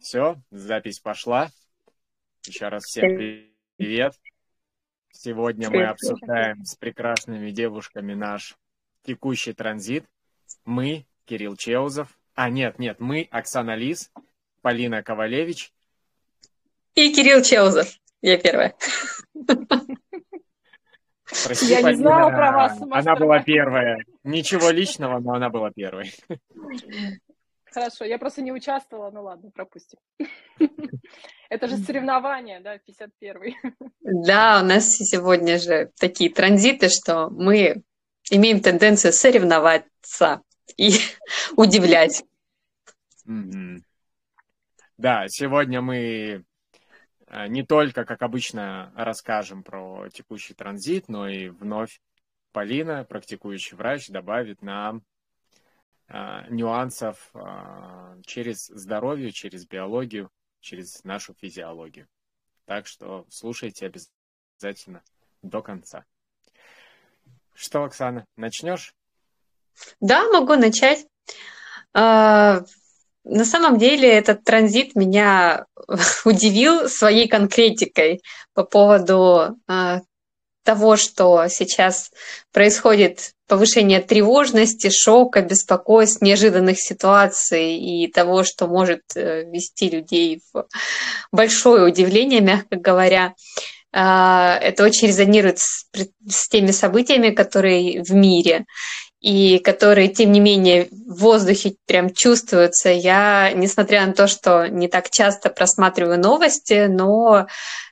Все, запись пошла. Еще раз всем привет. Сегодня мы обсуждаем с прекрасными девушками наш текущий транзит. Мы, Кирилл Чеузов. А, нет, нет, мы, Оксана Лис, Полина Ковалевич. И Кирилл Чеузов. Я первая. Прости, Я Полина, не знала про вас. Она была первая. Ничего личного, но она была первой. Хорошо, я просто не участвовала, ну ладно, пропустим. Это же соревнования, да, 51-й. Да, у нас сегодня же такие транзиты, что мы имеем тенденцию соревноваться и удивлять. Да, сегодня мы э, не только, как обычно, расскажем про текущий транзит, но и вновь Полина, практикующий врач, добавит нам нюансов а, через здоровье, через биологию, через нашу физиологию. Так что слушайте обязательно до конца. Что, Оксана, начнешь? Да, могу начать. А, на самом деле этот транзит меня удивил своей конкретикой по поводу того, что сейчас происходит повышение тревожности, шока, беспокойств, неожиданных ситуаций и того, что может э, вести людей в большое удивление, мягко говоря. А, это очень резонирует с, с теми событиями, которые в мире и которые, тем не менее, в воздухе прям чувствуются. Я, несмотря на то, что не так часто просматриваю новости, но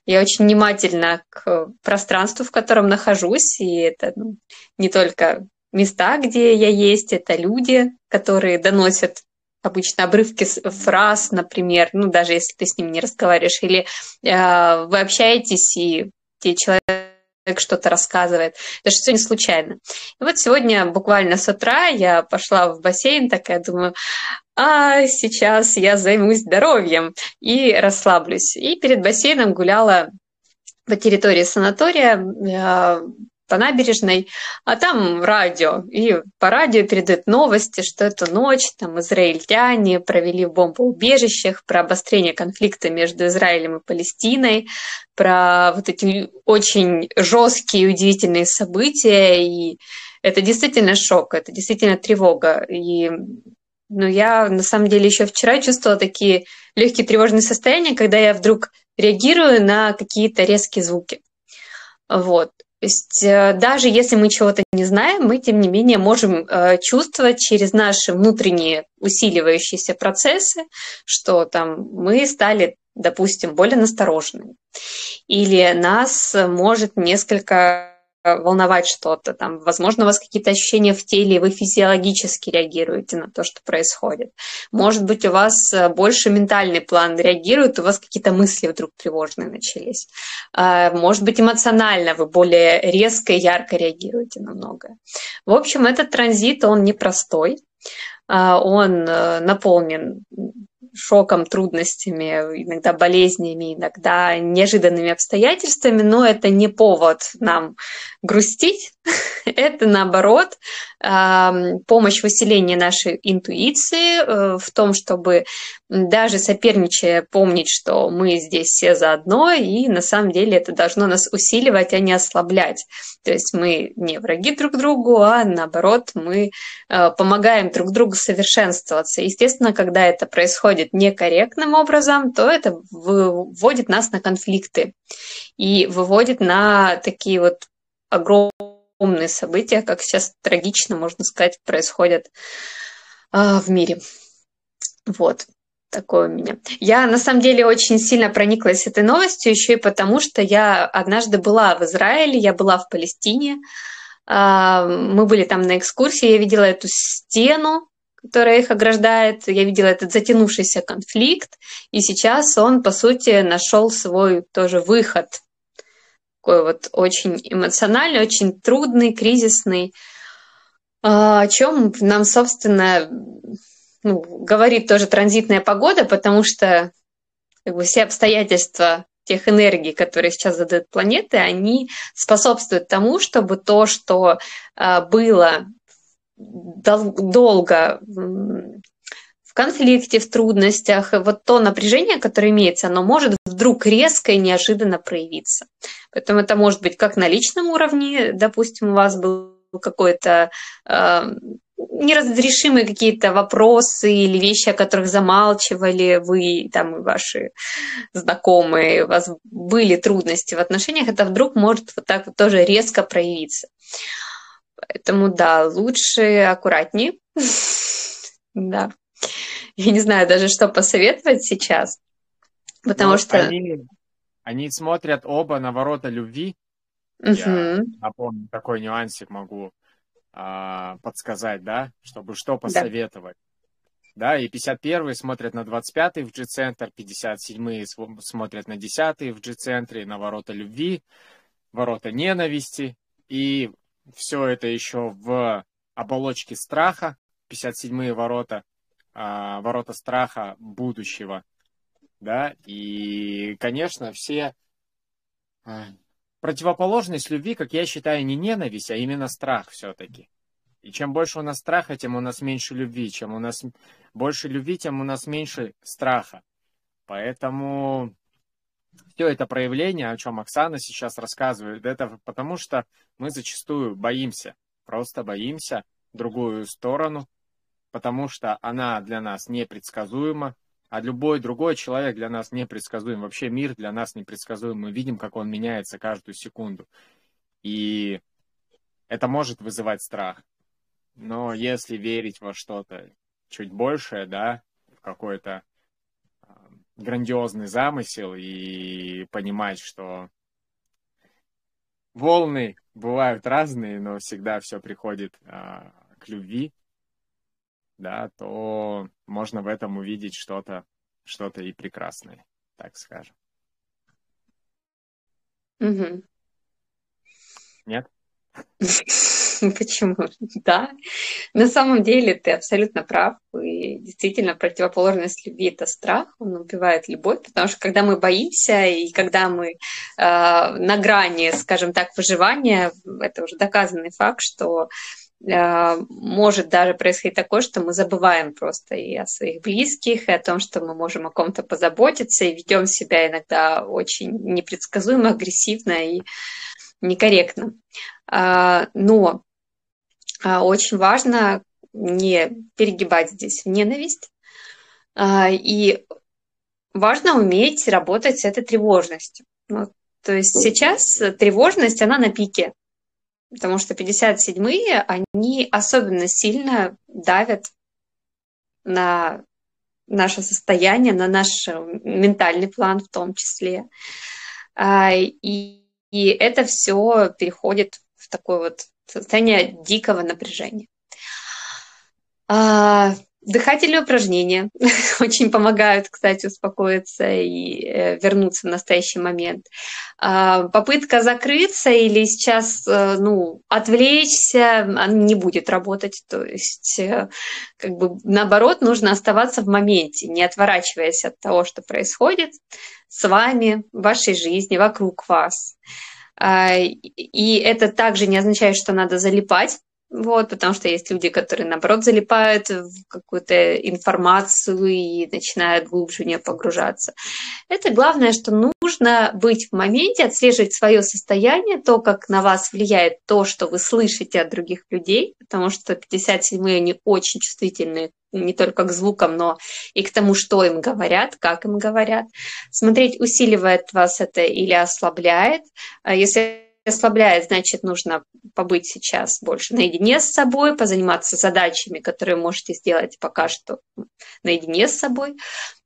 я очень внимательна к пространству, в котором нахожусь, и это ну, не только места, где я есть, это люди, которые доносят обычно обрывки фраз, например, ну даже если ты с ним не разговариваешь, или э, вы общаетесь и те человек что-то рассказывает. Это же все не случайно. И вот сегодня буквально с утра я пошла в бассейн, такая думаю, а сейчас я займусь здоровьем и расслаблюсь. И перед бассейном гуляла по территории санатория э, по набережной, а там радио. И по радио передают новости, что эту ночь там израильтяне провели в бомбоубежищах, про обострение конфликта между Израилем и Палестиной, про вот эти очень жесткие удивительные события. И это действительно шок, это действительно тревога. И ну, я на самом деле еще вчера чувствовала такие легкие тревожные состояния, когда я вдруг реагирую на какие-то резкие звуки. Вот. То есть э, даже если мы чего-то не знаем, мы, тем не менее, можем э, чувствовать через наши внутренние усиливающиеся процессы, что там мы стали, допустим, более настороженными. Или нас может несколько волновать что-то, там, возможно, у вас какие-то ощущения в теле, и вы физиологически реагируете на то, что происходит. Может быть, у вас э, больше ментальный план реагирует, у вас какие-то мысли вдруг тревожные начались. А, может быть, эмоционально вы более резко и ярко реагируете на многое. В общем, этот транзит, он непростой, он э, наполнен шоком, трудностями, иногда болезнями, иногда неожиданными обстоятельствами, но это не повод нам грустить, это наоборот помощь в усилении нашей интуиции, э, в том, чтобы даже соперничая помнить, что мы здесь все заодно, и на самом деле это должно нас усиливать, а не ослаблять. То есть мы не враги друг другу, а наоборот мы э, помогаем друг другу совершенствоваться. Естественно, когда это происходит некорректным образом, то это выводит нас на конфликты и выводит на такие вот огромные события, как сейчас трагично, можно сказать, происходят а, в мире. Вот такое у меня. Я на самом деле очень сильно прониклась этой новостью еще и потому, что я однажды была в Израиле, я была в Палестине, а, мы были там на экскурсии, я видела эту стену, которая их ограждает, я видела этот затянувшийся конфликт, и сейчас он, по сути, нашел свой тоже выход такой вот очень эмоциональный, очень трудный, кризисный, а, о чем нам, собственно, ну, говорит тоже транзитная погода, потому что как бы, все обстоятельства тех энергий, которые сейчас задают планеты, они способствуют тому, чтобы то, что э, было дол- долго конфликте, в трудностях, вот то напряжение, которое имеется, оно может вдруг резко и неожиданно проявиться. Поэтому это может быть как на личном уровне, допустим, у вас был какой-то э, неразрешимые какие-то вопросы или вещи, о которых замалчивали вы, там, и ваши знакомые, у вас были трудности в отношениях, это вдруг может вот так вот тоже резко проявиться. Поэтому, да, лучше аккуратнее. Да. Я не знаю даже, что посоветовать сейчас, потому Ну, что... Они, смотрят оба на ворота любви. Я Мгм. напомню, такой нюансик могу а, подсказать, да, чтобы что посоветовать. Да, и 51-й смотрят на 25-й в G-центр, 57-й св- смотрят на 10-й в G-центре, на ворота любви, ворота ненависти. И все это еще в оболочке страха, 57-е ворота, а, ворота страха будущего. Да, и, конечно, все а, противоположность любви, как я считаю, не ненависть, а именно страх все-таки. И чем больше у нас страха, тем у нас меньше любви. Чем у нас больше любви, тем у нас меньше страха. Поэтому все это проявление, о чем Оксана сейчас рассказывает, это потому что мы зачастую боимся, просто боимся другую сторону, потому что она для нас непредсказуема, а любой другой человек для нас непредсказуем. Вообще мир для нас непредсказуем. Мы видим, как он меняется каждую секунду. И это может вызывать страх. Но если верить во что-то чуть большее, да, в какой-то а, грандиозный замысел и понимать, что волны бывают разные, но всегда все приходит а, к любви, да, то можно в этом увидеть что-то, что-то и прекрасное, так скажем. Мгм. Нет? Почему? Да. На самом деле ты абсолютно прав. И действительно, противоположность любви – это страх. Он убивает любовь, потому что когда мы боимся и когда мы э, на грани, скажем так, выживания, это уже доказанный факт, что может даже происходить такое, что мы забываем просто и о своих близких, и о том, что мы можем о ком-то позаботиться, и ведем себя иногда очень непредсказуемо, агрессивно и некорректно. А, Но а, очень важно не перегибать здесь в ненависть. А, И важно уметь работать с этой тревожностью. Ну, то есть сейчас тревожность, она на пике, потому что 57-е, они особенно сильно давят на наше состояние, на наш ментальный план в том числе. А, И, и это все переходит в такое вот состояние дикого напряжения. Дыхательные упражнения очень помогают, кстати, успокоиться и э, вернуться в настоящий момент. А, Попытка закрыться или сейчас э, ну, отвлечься она не будет работать. То есть, э, как бы наоборот, нужно оставаться в моменте, не отворачиваясь от того, что происходит с вами, в вашей жизни, вокруг вас. А, И это также не означает, что надо залипать вот, потому что есть люди, которые, наоборот, залипают в какую-то информацию и начинают глубже в нее погружаться. Это главное, что нужно быть в моменте, отслеживать свое состояние, то, как на вас влияет то, что вы слышите от других людей, потому что 57-е, они очень чувствительны не только к звукам, но и к тому, что им говорят, как им говорят. Смотреть, усиливает вас это или ослабляет. А Если ослабляет, значит, нужно побыть сейчас больше наедине с собой, позаниматься задачами, которые можете сделать пока что наедине с собой.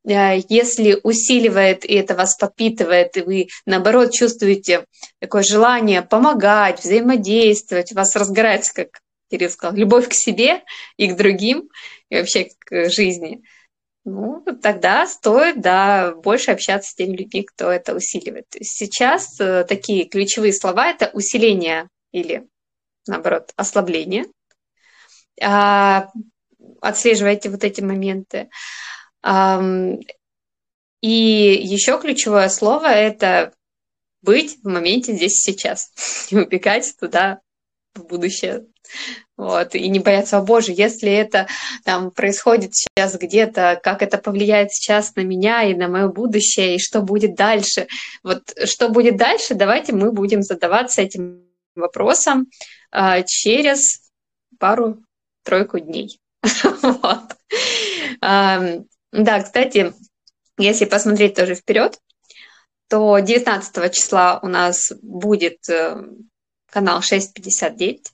Э, Если усиливает и это вас подпитывает, и вы, наоборот, чувствуете такое желание помогать, взаимодействовать, у вас разгорается, как Кирилл сказал, любовь к себе и к другим, и вообще к жизни, ну, тогда стоит, да, больше общаться с теми людьми, кто это усиливает. Сейчас э, такие ключевые слова – это усиление или, наоборот, ослабление. А, Отслеживайте вот эти моменты. Ам, И еще ключевое слово – это быть в моменте здесь и сейчас, не убегать туда в будущее. Вот, и не бояться, о боже, если это там происходит сейчас где-то, как это повлияет сейчас на меня и на мое будущее, и что будет дальше. Вот что будет дальше, давайте мы будем задаваться этим вопросом э, через пару-тройку дней. вот. да, кстати, если посмотреть тоже вперед, то 19 числа у нас будет э, канал 659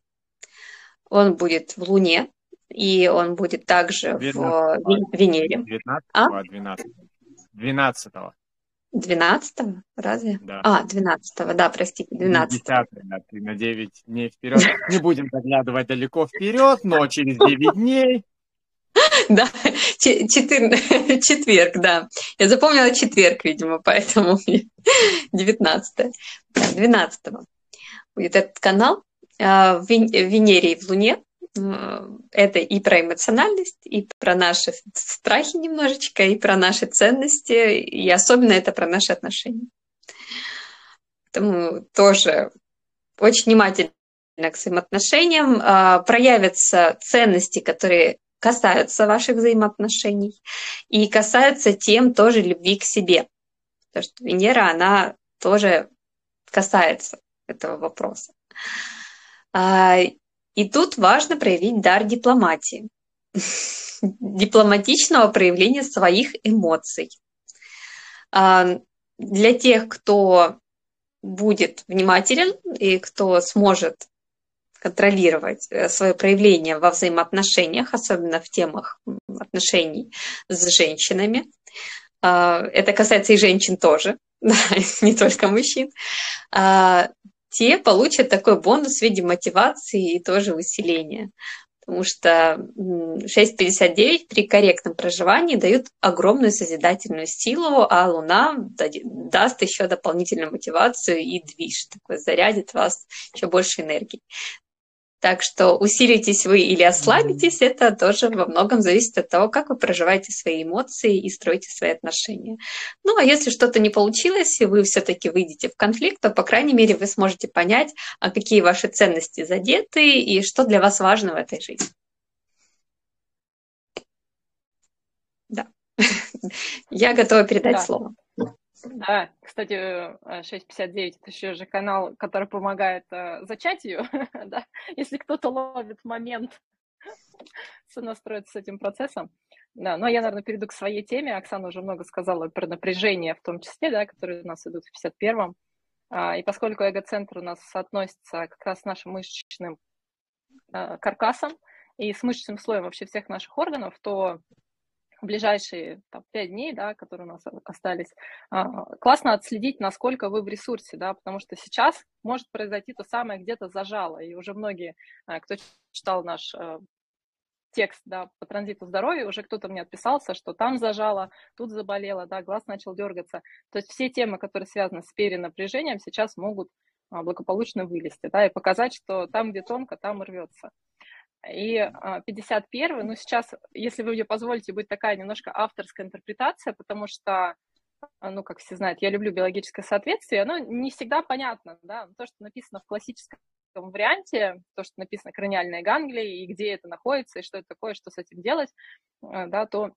он будет в Луне, и он будет также 12, в Венере. 19 а? 12 12 12 разве? Да. А, 12 да, простите, 12 10 да, ты на 9 дней вперед. Не будем заглядывать далеко вперед, но через 9 дней. Да, четыр... четверг, да. Я запомнила четверг, видимо, поэтому 19 12 будет этот канал. А, Венере и в Луне. Это и про эмоциональность, и про наши страхи немножечко, и про наши ценности, и особенно это про наши отношения. Поэтому тоже очень внимательно к своим отношениям. А, проявятся ценности, которые касаются ваших взаимоотношений и касаются тем тоже любви к себе. Потому что Венера, она тоже касается этого вопроса. А, и тут важно проявить дар дипломатии, дипломатичного проявления своих эмоций. А, для тех, кто будет внимателен и кто сможет контролировать э, свое проявление во взаимоотношениях, особенно в темах отношений с женщинами. А, это касается и женщин тоже, не только мужчин те получат такой бонус в виде мотивации и тоже усиления. Потому что 6,59 при корректном проживании дают огромную созидательную силу, а Луна даст еще дополнительную мотивацию и движ, такой зарядит вас еще больше энергии. Так что усилитесь вы или ослабитесь, это тоже во многом зависит от того, как вы проживаете свои эмоции и строите свои отношения. Ну а если что-то не получилось, и вы все-таки выйдете в конфликт, то, по крайней мере, вы сможете понять, а какие ваши ценности задеты и что для вас важно в этой жизни. Да. Я готова передать да. слово. Да, кстати, 659 это еще же канал, который помогает э, зачатию, да, если кто-то ловит момент сонастроиться с этим процессом. Да, но я, наверное, перейду к своей теме. Оксана уже много сказала про напряжение, в том числе, да, которые у нас идут в 51-м. А, и поскольку эго-центр у нас соотносится как раз с нашим мышечным а, каркасом и с мышечным слоем вообще всех наших органов, то в ближайшие там, 5 дней, да, которые у нас остались, а, классно отследить, насколько вы в ресурсе, да, потому что сейчас может произойти то самое, где-то зажало, и уже многие, а, кто читал наш а, текст, да, по транзиту здоровья, уже кто-то мне отписался, что там зажало, тут заболело, да, глаз начал дергаться. То есть все темы, которые связаны с перенапряжением, сейчас могут благополучно вылезти, да, и показать, что там, где тонко, там рвется. И 51 ну, сейчас, если вы мне позволите, будет такая немножко авторская интерпретация, потому что, а, ну, как все знают, я люблю биологическое соответствие, оно не всегда понятно, да, то, что написано в классическом варианте, то, что написано краниальная ганглия, и где это находится, и что это такое, что с этим делать, а, да, то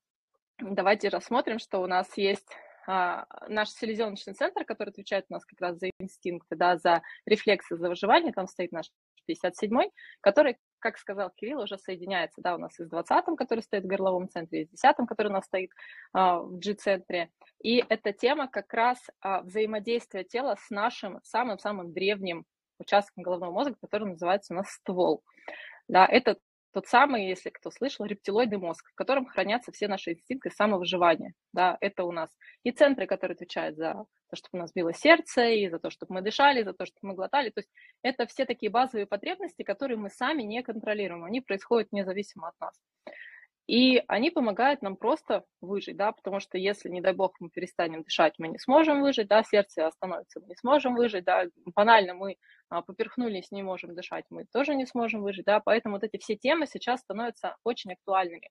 давайте рассмотрим, что у нас есть а, наш селезеночный центр, который отвечает у нас как раз за инстинкты, да, за рефлексы, за выживание, там стоит наш 57-й, который, как сказал Кирилл, уже соединяется, да, у нас и с 20-м, который стоит в горловом центре, и с 10-м, который у нас стоит а, в G-центре. И эта тема как раз а, взаимодействия тела с нашим самым-самым древним участком головного мозга, который называется у нас ствол. Да, это тот самый, если кто слышал, рептилоидный мозг, в котором хранятся все наши инстинкты самовыживания. Да, это у нас и центры, которые отвечают за то, чтобы у нас било сердце, и за то, чтобы мы дышали, за то, чтобы мы глотали. То есть это все такие базовые потребности, которые мы сами не контролируем. Они происходят независимо от нас. И они помогают нам просто выжить, да, потому что если, не дай бог, мы перестанем дышать, мы не сможем выжить, да, сердце остановится, мы не сможем выжить, да, банально мы а, поперхнулись, не можем дышать, мы тоже не сможем выжить, да, поэтому вот эти все темы сейчас становятся очень актуальными.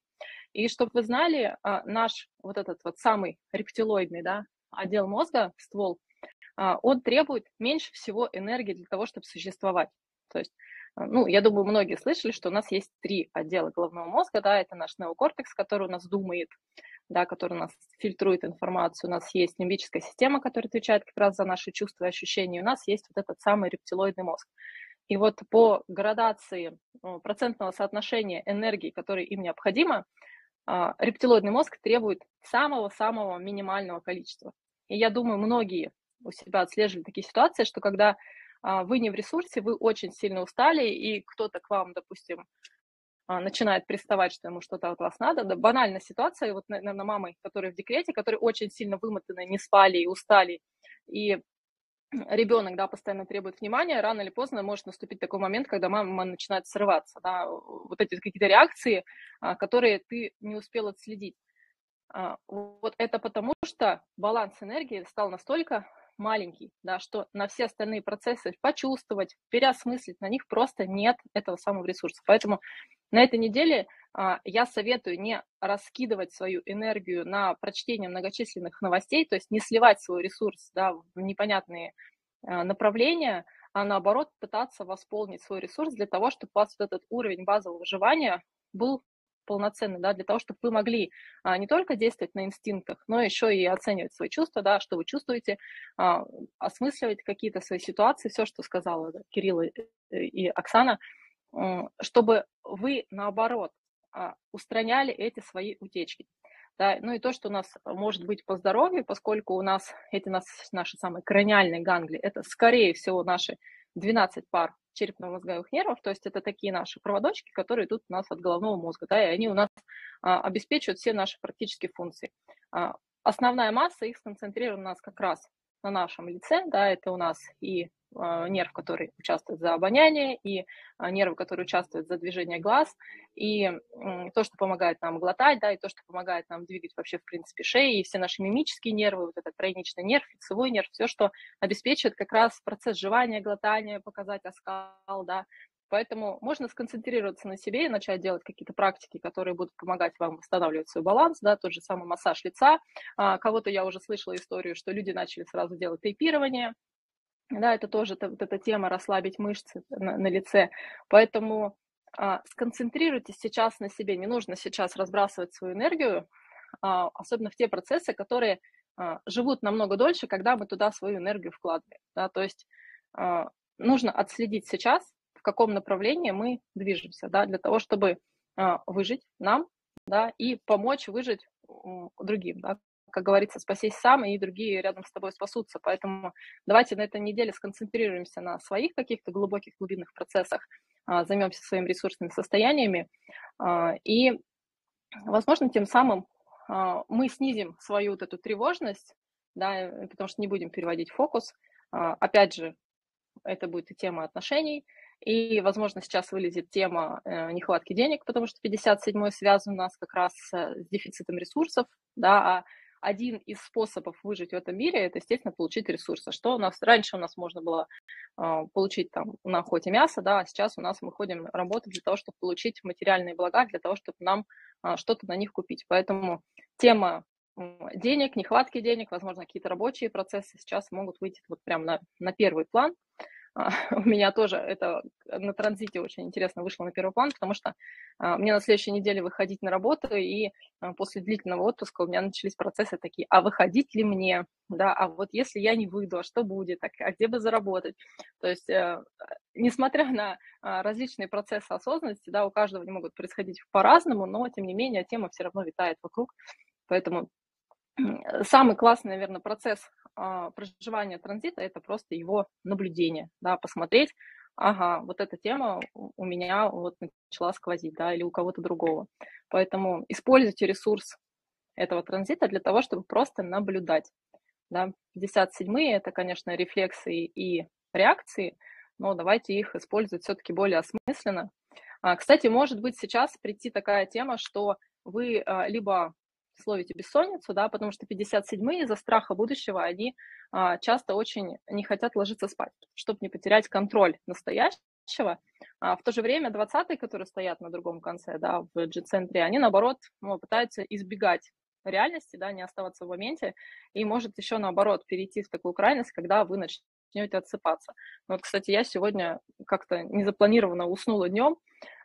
И чтобы вы знали, а, наш вот этот вот самый рептилоидный, да, отдел мозга, ствол, а, он требует меньше всего энергии для того, чтобы существовать. То есть ну, я думаю, многие слышали, что у нас есть три отдела головного мозга, да, это наш неокортекс, который у нас думает, да, который у нас фильтрует информацию, у нас есть лимбическая система, которая отвечает как раз за наши чувства и ощущения, у нас есть вот этот самый рептилоидный мозг. И вот по градации ну, процентного соотношения энергии, которая им необходима, а, рептилоидный мозг требует самого-самого минимального количества. И я думаю, многие у себя отслеживали такие ситуации, что когда вы не в ресурсе, вы очень сильно устали, и кто-то к вам, допустим, а, начинает приставать, что ему что-то от вас надо. Да, банальная ситуация, вот, наверное, мамой, которая в декрете, которые очень сильно вымотаны, не спали и устали, и ребенок, да, постоянно требует внимания, рано или поздно может наступить такой момент, когда мама начинает срываться, да, вот эти какие-то реакции, а, которые ты не успел отследить. А, вот это потому, что баланс энергии стал настолько маленький, да, что на все остальные процессы почувствовать, переосмыслить, на них просто нет этого самого ресурса. Поэтому на этой неделе а, я советую не раскидывать свою энергию на прочтение многочисленных новостей, то есть не сливать свой ресурс да, в непонятные а, направления, а наоборот пытаться восполнить свой ресурс для того, чтобы у вас вот этот уровень базового выживания был полноценный, да, для того, чтобы вы могли а, не только действовать на инстинктах, но еще и оценивать свои чувства, да, что вы чувствуете, а, осмысливать какие-то свои ситуации, все, что сказала да, Кирилл и, и Оксана, чтобы вы, наоборот, а, устраняли эти свои утечки. Да, ну и то, что у нас может быть по здоровью, поскольку у нас эти нас, наши самые краниальные гангли, это, скорее всего, наши 12 пар черепно-мозговых нервов, то есть это такие наши проводочки, которые идут у нас от головного мозга, да, и они у нас а, обеспечивают все наши практические функции. А, основная масса их сконцентрирована у нас как раз на нашем лице, да, это у нас и а, нерв, который участвует за обоняние, и а, нервы, которые участвуют за движение глаз, и то, что помогает нам глотать, да, и то, что помогает нам двигать вообще, в принципе, шеи, и все наши мимические нервы, вот этот тройничный нерв, лицевой нерв, все, что обеспечивает как раз процесс жевания, глотания, показать оскал, да, Поэтому можно сконцентрироваться на себе и начать делать какие-то практики, которые будут помогать вам восстанавливать свой баланс, да, тот же самый массаж лица. А, кого-то я уже слышала историю, что люди начали сразу делать тейпирование, да, это тоже это, вот эта тема расслабить мышцы на, на лице. Поэтому а, сконцентрируйтесь сейчас на себе. Не нужно сейчас разбрасывать свою энергию, а, особенно в те процессы, которые а, живут намного дольше, когда мы туда свою энергию вкладываем. Да, то есть а, нужно отследить сейчас, в каком направлении мы движемся, да, для того, чтобы а, выжить нам, да, и помочь выжить другим, да, как говорится, спасись сам, и другие рядом с тобой спасутся. Поэтому давайте на этой неделе сконцентрируемся на своих каких-то глубоких глубинных процессах, а, займемся своими ресурсными состояниями, а, и, возможно, тем самым мы снизим свою вот эту тревожность, да, потому что не будем переводить фокус. Опять же, это будет и тема отношений, и, возможно, сейчас вылезет тема э, нехватки денег, потому что 57-й связан у нас как раз с дефицитом ресурсов, да, а один из способов выжить в этом мире – это, естественно, получить ресурсы. Что у нас раньше у нас можно было э, получить там на охоте мясо, да, а сейчас у нас мы ходим работать для того, чтобы получить материальные блага, для того, чтобы нам э, что-то на них купить. Поэтому тема денег, нехватки денег, возможно, какие-то рабочие процессы сейчас могут выйти вот прямо на, на первый план. А, у меня тоже это на транзите очень интересно вышло на первый план, потому что а, мне на следующей неделе выходить на работу, и а, после длительного отпуска у меня начались процессы такие, а выходить ли мне, да, а вот если я не выйду, а что будет, а где бы заработать? То есть, э, несмотря на различные процессы осознанности, да, у каждого они могут происходить по-разному, но, тем не менее, тема все равно витает вокруг, поэтому самый классный, наверное, процесс а, проживания транзита – это просто его наблюдение, да, посмотреть, ага, вот эта тема у меня вот начала сквозить, да, или у кого-то другого. Поэтому используйте ресурс этого транзита для того, чтобы просто наблюдать. Да. 57-е – это, конечно, рефлексы и реакции, но давайте их использовать все-таки более осмысленно. А, кстати, может быть сейчас прийти такая тема, что вы а, либо словите бессонницу, да, потому что 57-е из-за страха будущего, они а, часто очень не хотят ложиться спать, чтобы не потерять контроль настоящего. А в то же время 20-е, которые стоят на другом конце, да, в G-центре, они, наоборот, ну, пытаются избегать реальности, да, не оставаться в моменте, и может еще, наоборот, перейти в такую крайность, когда вы начнете начнете отсыпаться. Вот, кстати, я сегодня как-то незапланированно уснула днем,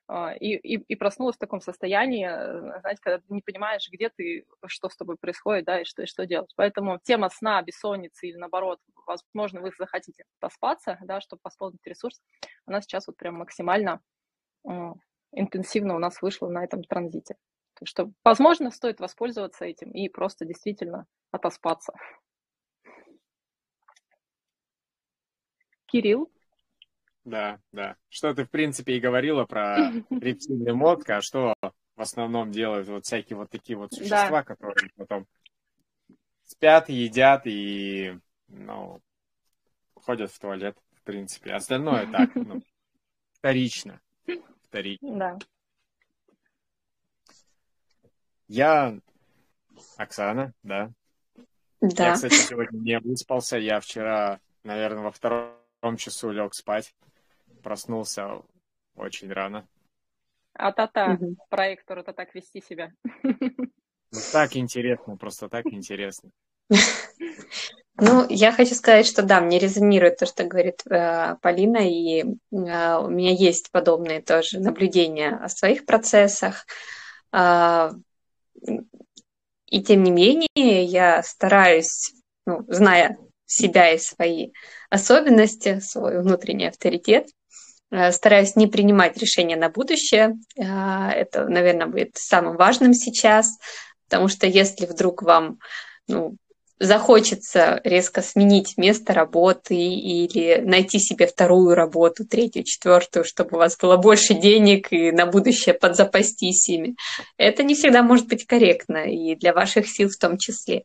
и, и, и проснулась в таком состоянии, э, знаете, когда ты не понимаешь, где ты, что с тобой происходит, да, и что, и что делать. Поэтому тема сна, бессонницы или наоборот, возможно, вы захотите поспаться, да, чтобы восполнить ресурс, она сейчас вот прям максимально интенсивно у нас вышла на этом транзите. Так что, возможно, стоит воспользоваться этим и просто действительно отоспаться. Кирилл? Да, да. Что ты, в принципе, и говорила про рептильный мозг, а что в основном делают вот всякие вот такие вот существа, да. которые потом спят, едят и, ну, ходят в туалет, в принципе. Остальное так, ну, вторично. Вторично. Да. Я Оксана, да. Да. Я, кстати, сегодня не выспался. Я вчера, наверное, во втором часу лег спать проснулся очень рано. А та-та, угу. проектору это так вести себя. Ну, так интересно, просто так интересно. Ну, я хочу сказать, что да, мне резонирует то, что говорит э, Полина, и э, у меня есть подобные тоже наблюдения о своих процессах. Э, и тем не менее, я стараюсь, ну, зная себя и свои особенности, свой внутренний авторитет, стараюсь не принимать решения на будущее. Э, это, наверное, будет самым важным сейчас, потому что если вдруг вам ну, захочется резко сменить место работы или найти себе вторую работу, третью, четвертую, чтобы у вас было больше денег и на будущее подзапастись ими. Это не всегда может быть корректно и для ваших сил в том числе.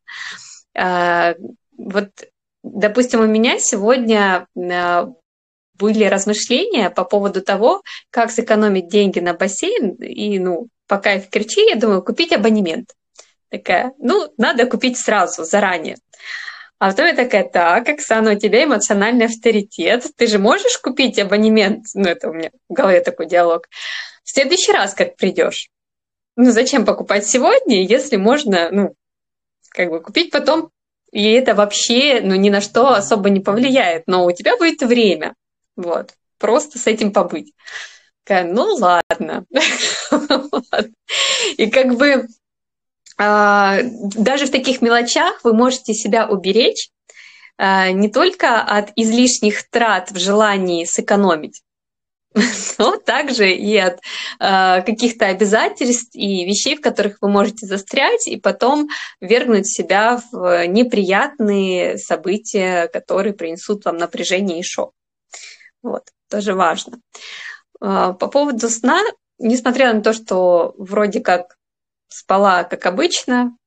Э, вот, допустим, у меня сегодня были размышления по поводу того, как сэкономить деньги на бассейн. И, ну, пока их кричи, я думаю, купить абонемент. Такая, ну, надо купить сразу, заранее. А потом я такая, так, Оксана, у тебя эмоциональный авторитет, ты же можешь купить абонемент? Ну, это у меня в голове такой диалог. В следующий раз, как придешь. Ну, зачем покупать сегодня, если можно, ну, как бы купить потом, и это вообще, ну, ни на что особо не повлияет, но у тебя будет время. Вот. Просто с этим побыть. Такая, ну ладно. И как бы а, даже в таких мелочах вы можете себя уберечь а, не только от излишних трат в желании сэкономить, но также и от э, каких-то обязательств и вещей, в которых вы можете застрять и потом вергнуть себя в неприятные события, которые принесут вам напряжение и шок. Вот, тоже важно. А, по поводу сна, несмотря на то, что вроде как спала, как обычно,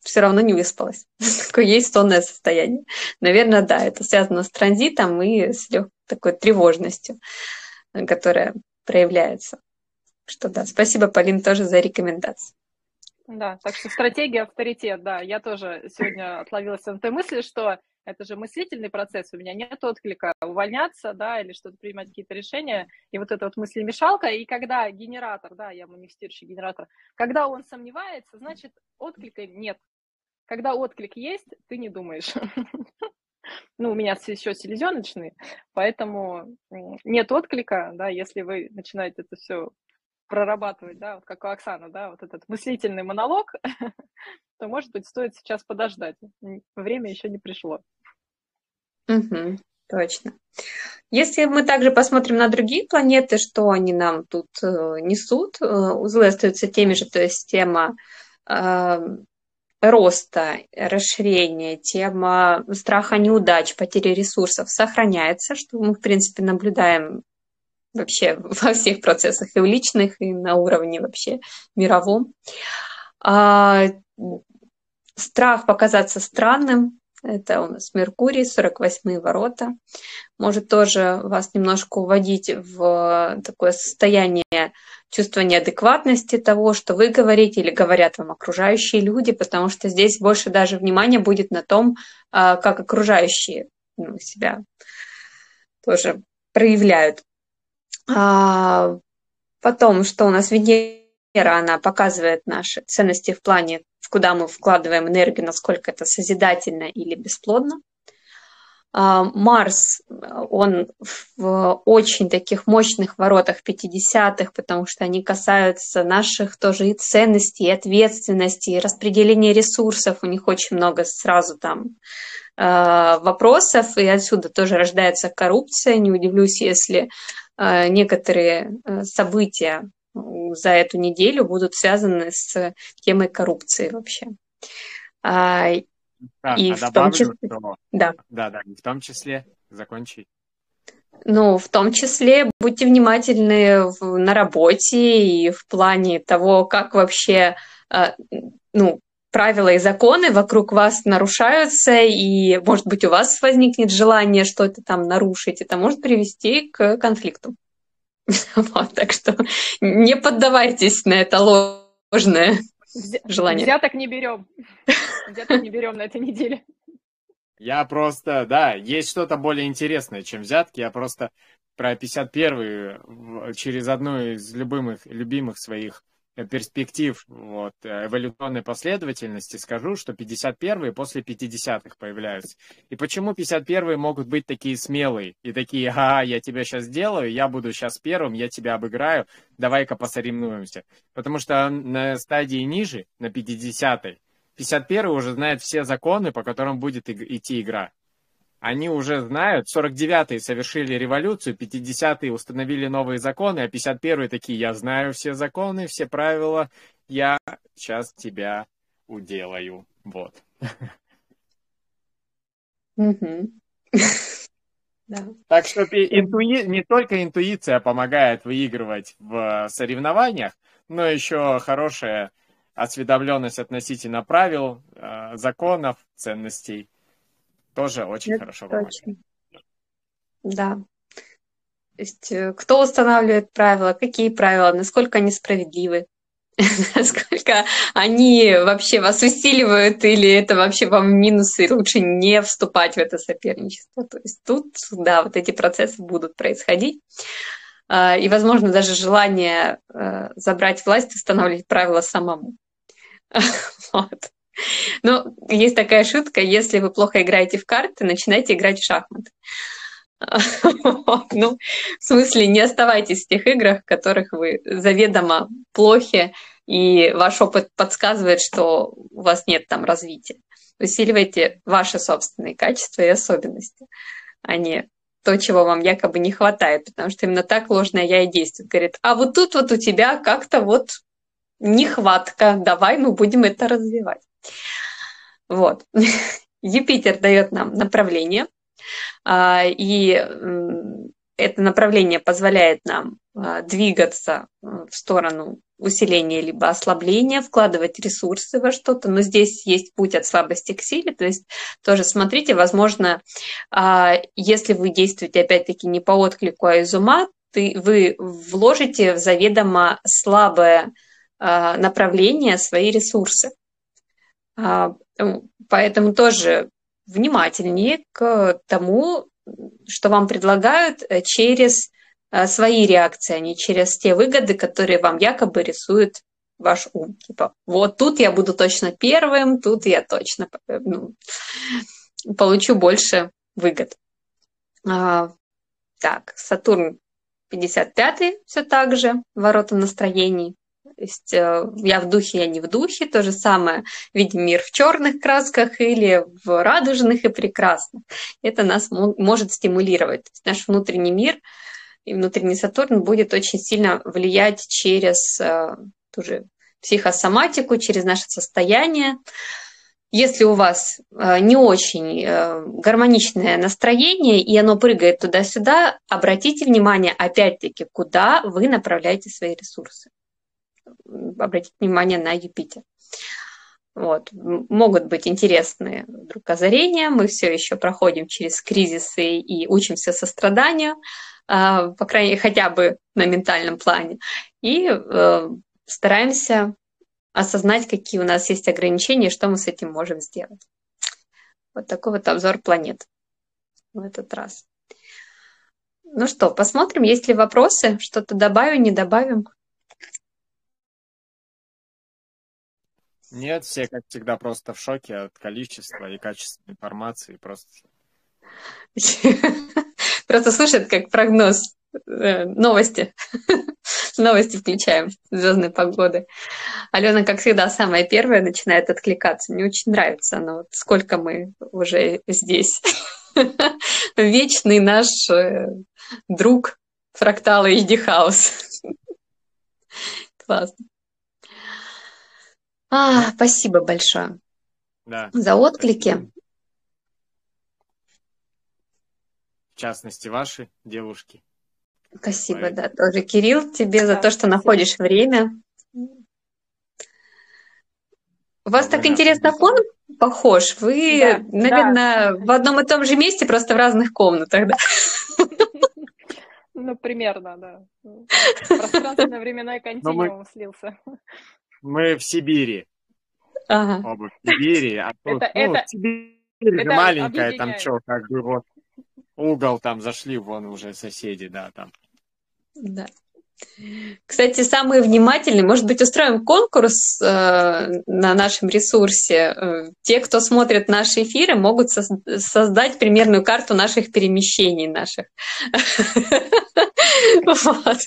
все равно не выспалась. Такое есть сонное состояние. Наверное, да, это связано с транзитом и с такой тревожностью, которая проявляется. Что да, спасибо, Полин, тоже за рекомендации. Да, так что стратегия авторитет, да. Я тоже сегодня отловилась на той мысли, что это же мыслительный процесс, у меня нет отклика увольняться, да, или что-то принимать какие-то решения, и вот эта вот мыслемешалка, и когда генератор, да, я манифестирующий генератор, когда он сомневается, значит, отклика нет. Когда отклик есть, ты не думаешь. Ну, у меня еще селезеночный, поэтому нет отклика, да, если вы начинаете это все прорабатывать, да, вот как у Оксаны, да, вот этот мыслительный монолог, то, может быть, стоит сейчас подождать. Время еще не пришло. Угу, точно. Если мы также посмотрим на другие планеты, что они нам тут э, несут, э, узлы остаются теми же, то есть тема э, роста, расширения, тема страха неудач, потери ресурсов сохраняется, что мы, в принципе, наблюдаем вообще во всех процессах, и в личных, и на уровне вообще мировом. А, страх показаться странным, это у нас Меркурий, 48 ворота. Может тоже вас немножко уводить в такое состояние чувства неадекватности того, что вы говорите или говорят вам окружающие люди, потому что здесь больше даже внимания будет на том, а, как окружающие ну, себя тоже проявляют. А, потом, что у нас Венера, она показывает наши ценности в плане куда мы вкладываем энергию, насколько это созидательно или бесплодно. А, Марс, он в очень таких мощных воротах 50-х, потому что они касаются наших тоже и ценностей, и ответственности, и распределения ресурсов. У них очень много сразу там а, вопросов, и отсюда тоже рождается коррупция. Не удивлюсь, если а, некоторые события за эту неделю будут связаны с темой коррупции вообще. Да, и а в добавлю, том числе... Что... Да. Да, да, в том числе закончить. Ну, в том числе будьте внимательны в, на работе и в плане того, как вообще, э, ну, правила и законы вокруг вас нарушаются, и, может быть, у вас возникнет желание что-то там нарушить, это может привести к конфликту. Вот, так что не поддавайтесь на это ложное желание. Взяток не берем. Взяток не берем на этой неделе. Я просто, да, есть что-то более интересное, чем взятки. Я просто про 51-й через одну из любимых, любимых своих перспектив вот, эволюционной последовательности скажу, что 51-е после 50-х появляются. И почему 51-е могут быть такие смелые и такие, ага, я тебя сейчас сделаю, я буду сейчас первым, я тебя обыграю, давай-ка посоревнуемся. Потому что на стадии ниже, на 50-й, 51-й уже знает все законы, по которым будет идти игра они уже знают, 49-е совершили революцию, 50-е установили новые законы, а 51-е такие, я знаю все законы, все правила, я сейчас тебя уделаю. Вот. Так что интуи... не только интуиция помогает выигрывать в соревнованиях, но еще хорошая осведомленность относительно правил, э, законов, ценностей тоже очень Это хорошо точно. Да. То есть э, кто устанавливает правила, какие правила, насколько они справедливы, насколько они вообще вас усиливают или это вообще вам минусы, и лучше не вступать в это соперничество. То есть тут, да, вот эти процессы будут происходить. А, и, возможно, даже желание э, забрать власть, устанавливать правила самому. Вот. Ну, есть такая шутка, если вы плохо играете в карты, начинайте играть в шахматы. Ну, в смысле, не оставайтесь в тех играх, в которых вы заведомо плохи, и ваш опыт подсказывает, что у вас нет там развития. Усиливайте ваши собственные качества и особенности, а не то, чего вам якобы не хватает, потому что именно так ложное я и действует. Говорит, а вот тут вот у тебя как-то вот нехватка, давай мы будем это развивать. Вот. Юпитер дает нам направление, а, и это направление позволяет нам а, двигаться в сторону усиления либо ослабления, вкладывать ресурсы во что-то, но здесь есть путь от слабости к силе, то есть тоже смотрите, возможно, а, если вы действуете опять-таки не по отклику, а из ума, вы вложите в заведомо слабое направление свои ресурсы. А, поэтому тоже внимательнее к тому, что вам предлагают э, через э, свои реакции, а не через те выгоды, которые вам якобы рисует ваш ум. Типа, вот тут я буду точно первым, тут я точно э, ну, получу больше выгод. А, так, Сатурн 55 все так же, ворота настроений. То есть э, я в духе, я не в духе. То же самое, видим мир в черных красках или в радужных и прекрасных. Это нас может стимулировать. То есть наш внутренний мир и внутренний Сатурн будет очень сильно влиять через э, ту же психосоматику, через наше состояние. Если у вас э, не очень гармоничное настроение, и оно прыгает туда-сюда, обратите внимание, опять-таки, куда вы направляете свои ресурсы обратить внимание на Юпитер. Вот. Могут быть интересные вдруг озарения. Мы все еще проходим через кризисы и учимся состраданию, а, по крайней мере, хотя бы на ментальном плане. И э, стараемся осознать, какие у нас есть ограничения, что мы с этим можем сделать. Вот такой вот обзор планет в этот раз. Ну что, посмотрим, есть ли вопросы, что-то добавим, не добавим. Нет, все, как всегда, просто в шоке от количества и качества информации. Просто Просто слушает как прогноз э, новости. Новости включаем, звездной погоды. Алена, как всегда, самая первая начинает откликаться. Мне очень нравится но вот сколько мы уже здесь. Вечный наш э, друг фрактала HD House. Классно. А, спасибо большое Да. за отклики. В частности, ваши девушки. Спасибо, Поэтому- да, тоже, Кирилл, тебе за Да, то, что спасибо. находишь время. У вас так интересно фон похож. Вы, Да, наверное, в одном и том же месте, просто в разных комнатах, да? Ну, примерно, да. Пространственно-временной континуум слился. Мы в Сибири. Ага. Оба в Сибири. А тут, Это- ну, это- Сибирь это маленькая, там объединяет. что, как бы вот угол там зашли, вон уже соседи, да, там. Да. Кстати, самые внимательные, может быть, устроим конкурс э, на нашем ресурсе. Э, те, кто смотрит наши эфиры, могут сос- создать примерную карту наших перемещений наших. Вот.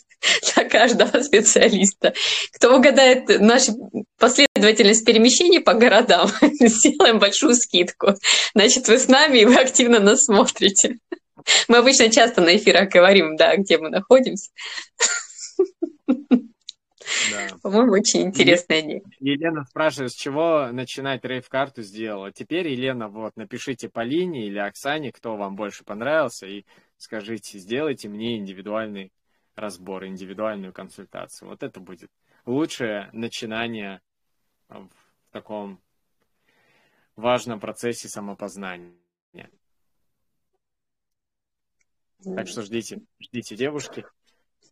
Для каждого специалиста. Кто угадает нашу последовательность перемещений по городам, сделаем большую скидку. Значит, вы с нами, и вы активно нас смотрите. Мы обычно часто на эфирах говорим, да, где мы находимся. Да. По-моему, очень интересная идея. Елена спрашивает, с чего начинать рейв-карту сделала. Теперь, Елена, вот, напишите Полине или Оксане, кто вам больше понравился, и скажите, сделайте мне индивидуальный разбор, индивидуальную консультацию. Вот это будет лучшее начинание в таком важном процессе самопознания. Так что ждите, ждите девушки.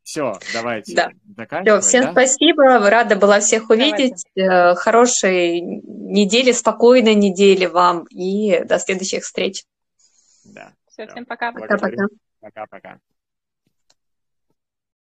Все, давайте Да. заканчивать. Все, всем да? спасибо. Рада была всех увидеть. Э, Хорошей недели, спокойной недели вам и до следующих встреч. Да. Все, всем пока. Пока-пока. Пока-пока.